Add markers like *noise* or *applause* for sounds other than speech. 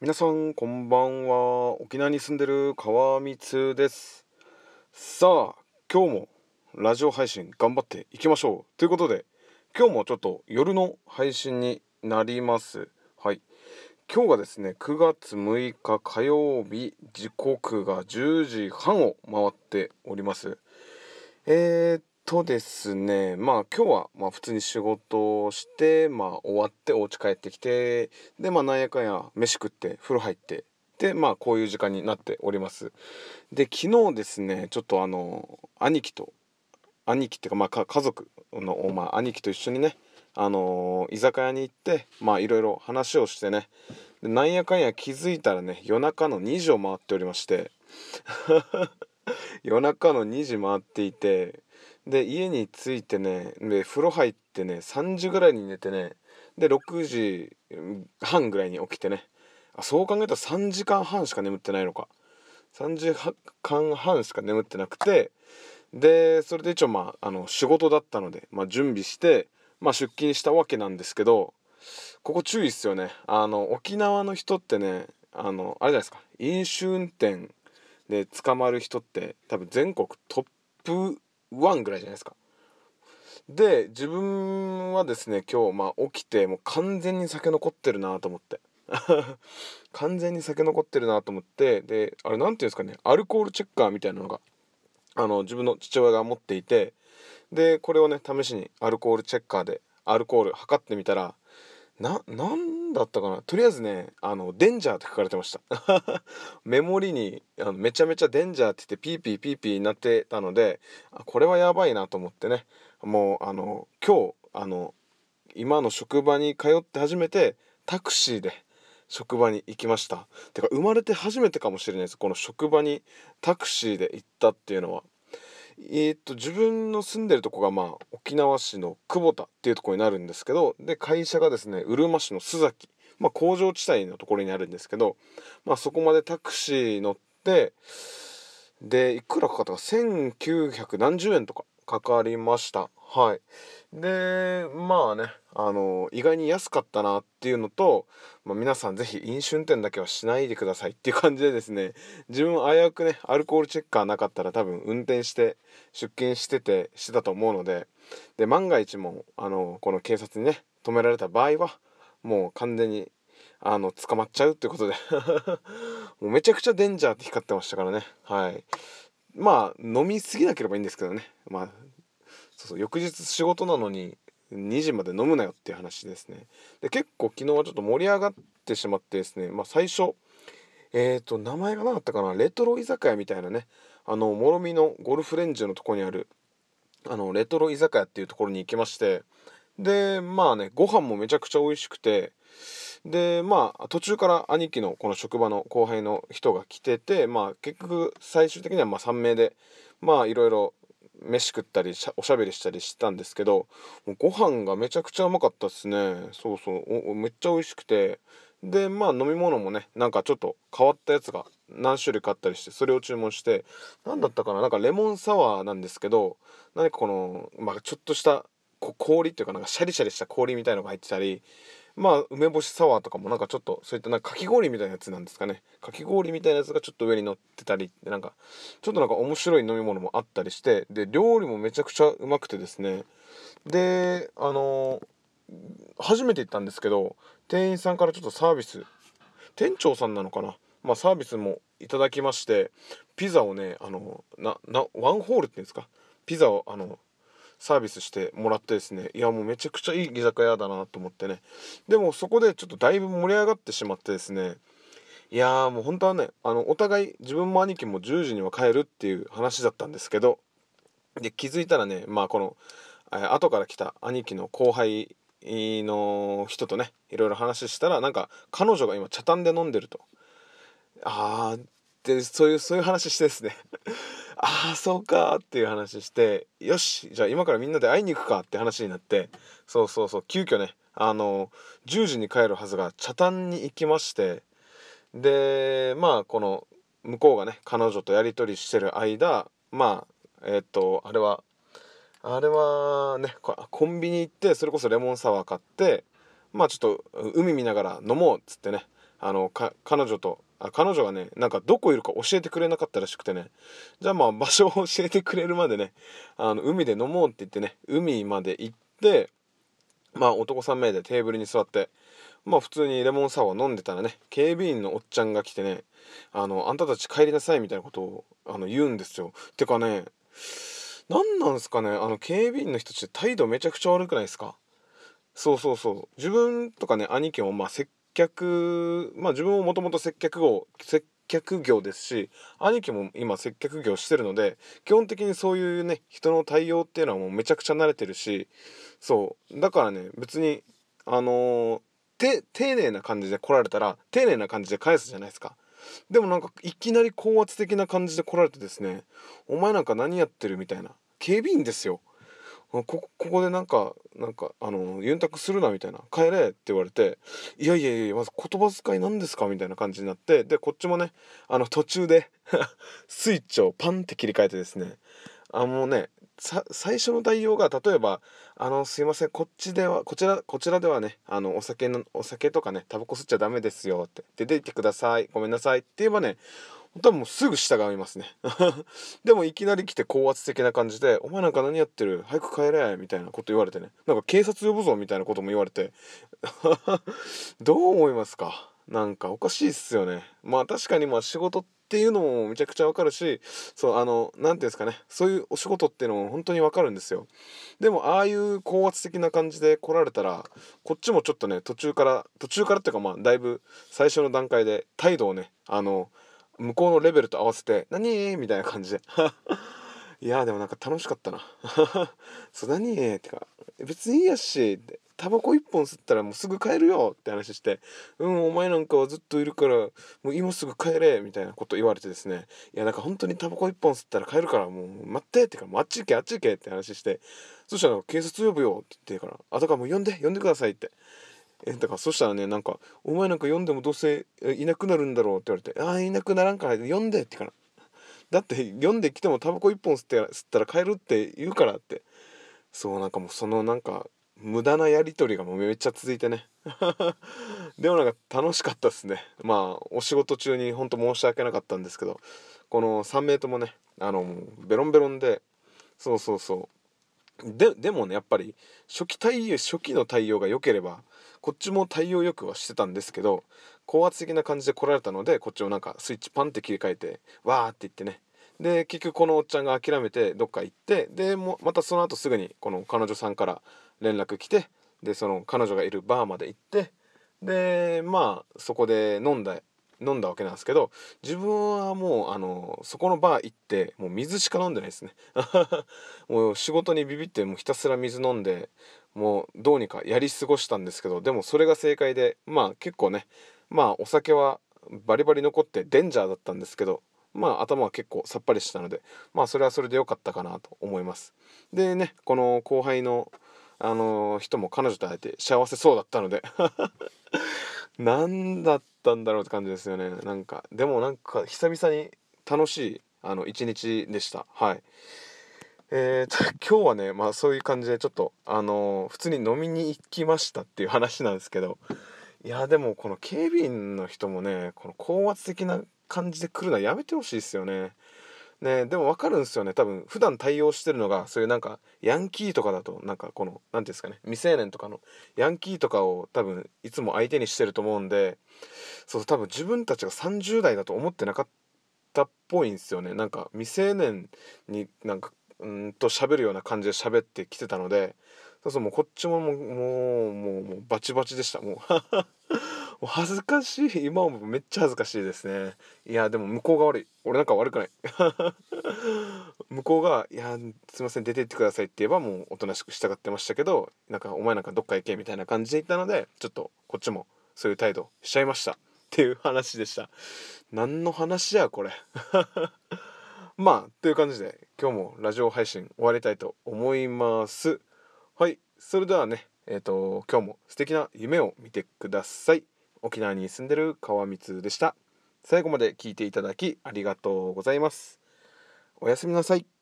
皆さんこんばんは。沖縄に住んでる川光です。さあ今日もラジオ配信頑張っていきましょう。ということで今日もちょっと夜の配信になります。はい。今日がですね9月6日火曜日時刻が10時半を回っております。えー、とですねまあ今日はまあ普通に仕事をしてまあ終わってお家帰ってきてでまあなんやかんや飯食って風呂入ってでまあこういう時間になっております。で昨日ですねちょっとあの兄貴と兄貴っていうかまあ家族の、まあ、兄貴と一緒にねあの居酒屋に行ってまあいろいろ話をしてねでなんやかんや気づいたらね夜中の2時を回っておりまして *laughs* 夜中の2時回っていてで家に着いてねで風呂入ってね3時ぐらいに寝てねで6時半ぐらいに起きてね。あそう考えたら3時間半しか眠ってないのか。3時間半しか眠ってなくてでそれで一応まああの仕事だったので、まあ、準備して、まあ、出勤したわけなんですけどここ注意っすよね。あの沖縄の人ってねあのあれじゃないですか。飲酒運転で捕まる人って多分全国トップ1ぐらいじゃないですか。で自分はですね今日まあ起きてもう完全に酒残ってるなと思って。*laughs* 完全に酒残ってるなと思ってであれ何ていうんですかねアルコールチェッカーみたいなのがあの自分の父親が持っていてでこれをね試しにアルコールチェッカーでアルコール測ってみたらな、なんだったかな？とりあえずね、あの、 Danger って書かれてました。*laughs* メモリにあのめちゃめちゃ Danger って言ってピーピーピーピーになってたので、これはやばいなと思ってね、もう、あの、今日、あの、今の職場に通って初めてタクシーで職場に行きました。てか、生まれて初めてかもしれないです。この職場にタクシーで行ったっていうのは。えー、っと自分の住んでるとこがまあ沖縄市の久保田っていうとこになるんですけどで会社がですねうるま市の須崎、まあ、工場地帯のところにあるんですけど、まあ、そこまでタクシー乗ってでいくらかかったか1900何十円とかかかりました。はい。でまあねあの意外に安かったなっていうのと、まあ、皆さん是非飲酒運転だけはしないでくださいっていう感じでですね自分危うくねアルコールチェッカーなかったら多分運転して出勤しててしてたと思うのでで万が一もあのこの警察にね止められた場合はもう完全にあの捕まっちゃうってことで。*laughs* もうめちゃくちゃデンジャーって光ってましたからね。はい。まあ飲みすぎなければいいんですけどね。まあそうそう翌日仕事なのに2時まで飲むなよっていう話ですね。で結構昨日はちょっと盛り上がってしまってですね。まあ最初えっ、ー、と名前がなかったかな。レトロ居酒屋みたいなね。あの諸見のゴルフレンジのとこにあるあのレトロ居酒屋っていうところに行きまして。でまあねご飯もめちゃくちゃ美味しくて。でまあ途中から兄貴のこの職場の後輩の人が来ててまあ結局最終的にはまあ3名でまあいろいろ飯食ったりおしゃべりしたりしたんですけどもうご飯がめちゃくちゃうまかったっすね。そうそう。めっちゃ美味しくて。でまあ飲み物もねなんかちょっと変わったやつが何種類かあったりしてそれを注文して何だったかななんかレモンサワーなんですけど何かこの、まあ、ちょっとした氷っていうかなんかシャリシャリした氷みたいのが入ってたりまあ梅干しサワーとかもなんかちょっとそういったなんかかき氷みたいなやつなんですかね。かき氷みたいなやつがちょっと上に乗ってたりなんかちょっとなんか面白い飲み物もあったりしてで料理もめちゃくちゃうまくてですね。であの初めて行ったんですけど店員さんからちょっとサービス店長さんなのかな？まあサービスもいただきましてピザをねあのななワンホールっていうんですか？ピザをあのサービスしてもらってですねいやもうめちゃくちゃいい居酒屋だなと思ってね。でもそこでちょっとだいぶ盛り上がってしまってですねいやもう本当はねあのお互い自分も兄貴も10時には帰るっていう話だったんですけどで気づいたらねまあこの、後から来た兄貴の後輩の人とねいろいろ話したらなんか彼女が今茶炭で飲んでると。ああでそういうそういう話してですね。*laughs* ああそうかっていう話してよしじゃあ今からみんなで会いに行くかって話になってそうそうそう急遽ねあの10時に帰るはずが茶炭に行きましてでまあこの向こうがね彼女とやり取りしてる間まあえっ、ー、とあれはあれはねコンビニ行ってそれこそレモンサワー買ってまあちょっと海見ながら飲もうっつってねあの彼女とあ彼女がねなんかどこいるか教えてくれなかったらしくてね。じゃあまあ場所を教えてくれるまでねあの海で飲もうって言ってね海まで行ってまあ男3名でテーブルに座ってまあ普通にレモンサワー飲んでたらね警備員のおっちゃんが来てねあのあんたたち帰りなさいみたいなことをあの言うんですよ。てかね何なんすかねあの警備員の人たち態度めちゃくちゃ悪くないですか？そうそうそう。自分とかね兄貴もまあ接客まあ自分ももともと接客業接客業ですし兄貴も今接客業してるので基本的にそういうね人の対応っていうのはもうめちゃくちゃ慣れてるしそう。だからね別にあのー、丁寧な感じで来られたら丁寧な感じで返すじゃないですか。でもなんかいきなり高圧的な感じで来られてですねお前なんか何やってるみたいな。警備員ですよ。こここでなんかなんかあのユンタクするなみたいな。帰れって言われていやいやいやまず言葉遣いなんですかみたいな感じになってでこっちもねあの途中で *laughs* スイッチをパンって切り替えてですねあのね最初の対応が例えば「あのすいませんこっちではこちらこちらではねあのお酒のお酒とかねタバコ吸っちゃダメですよ」って「出て行ってくださいごめんなさい」って言えばね多分もうすぐ従いますね。*laughs* でもいきなり来て高圧的な感じで「お前なんか何やってる？早く帰れ」みたいなこと言われてね。なんか警察呼ぶぞみたいなことも言われて。*laughs* どう思いますか？なんかおかしいっすよね。まあ確かにまあ仕事っていうのもめちゃくちゃわかるしそうあの何て言うんですかね。そういうお仕事っていうのも本当にわかるんですよ。でもああいう高圧的な感じで来られたらこっちもちょっとね途中から途中からっていうかまあだいぶ最初の段階で態度をねあの向こうのレベルと合わせて「何?」みたいな感じで。*laughs* いやでもなんか楽しかったな。*laughs* そう何？ってか別にいいやしタバコ1本吸ったらもうすぐ帰るよって話して「うんお前なんかはずっといるからもう今すぐ帰れ」みたいなこと言われてですね。いやなんか本当にタバコ1本吸ったら帰るからもう待ってってかもうあっち行けあっち行けって話して。そしたら「警察呼ぶよ」って言ってから「あだからもう呼んで呼んでください」って。えだからそしたらねなんか「お前なんか読んでもどうせいなくなるんだろう」って言われて「ああいなくならんから読んで」ってから。だって読んできてもタバコ1本吸って吸ったら帰るって言うからって。そうなんかもうそのなんか無駄なやり取りがもうめっちゃ続いてね。*laughs* でもなんか楽しかったっすね。まあお仕事中にほんと申し訳なかったんですけどこの3名ともねあのベロンベロンでそうそうそうででもねやっぱり初期対応初期の対応が良ければこっちも対応よくはしてたんですけど高圧的な感じで来られたのでこっちもなんかスイッチパンって切り替えてわーって言ってね。で結局このおっちゃんが諦めてどっか行ってでもまたその後すぐにこの彼女さんから連絡来てでその彼女がいるバーまで行ってでまあそこで飲んだ飲んだわけなんですけど自分はもうあのそこのバー行ってもう水しか飲んでないですね。*laughs* もう仕事にビビってもうひたすら水飲んでもうどうにかやり過ごしたんですけどでもそれが正解でまあ結構ねまあお酒はバリバリ残ってデンジャーだったんですけどまあ頭は結構さっぱりしたのでまあそれはそれで良かったかなと思います。でねこの後輩のあの人も彼女と会えて幸せそうだったので。何だったんだろうって感じですよね。なんかでもなんか久々に楽しいあの一日でした。はい。えー、今日はねまあそういう感じでちょっとあのー、普通に飲みに行きましたっていう話なんですけどいやでもこの警備員の人もねこの高圧的な感じで来るのはやめてほしいですよね。ねでも分かるんですよね。多分普段対応してるのがそういうなんかヤンキーとかだとなんかこの何て言うんですかね。未成年とかのヤンキーとかを多分いつも相手にしてると思うんでそう多分自分たちが30代だと思ってなかったっぽいんですよね。なんか未成年になんかうんと喋るような感じで喋ってきてたのでそうそうもうこっちももうもうもうバチバチでした。もう *laughs* 恥ずかしい。今もめっちゃ恥ずかしいですね。いやでも向こうが悪い。俺なんか悪くない。*laughs* 向こうが「いやすいません出てってください」って言えばもうおとなしく従ってましたけどなんかお前なんかどっか行けみたいな感じで言ったのでちょっとこっちもそういう態度しちゃいました。っていう話でした。何の話やこれ。*laughs* まあという感じで今日もラジオ配信終わりたいと思います。はい。それではねえっ、ー、と今日も素敵な夢を見てください。沖縄に住んでる川光でした。最後まで聞いていただきありがとうございます。おやすみなさい。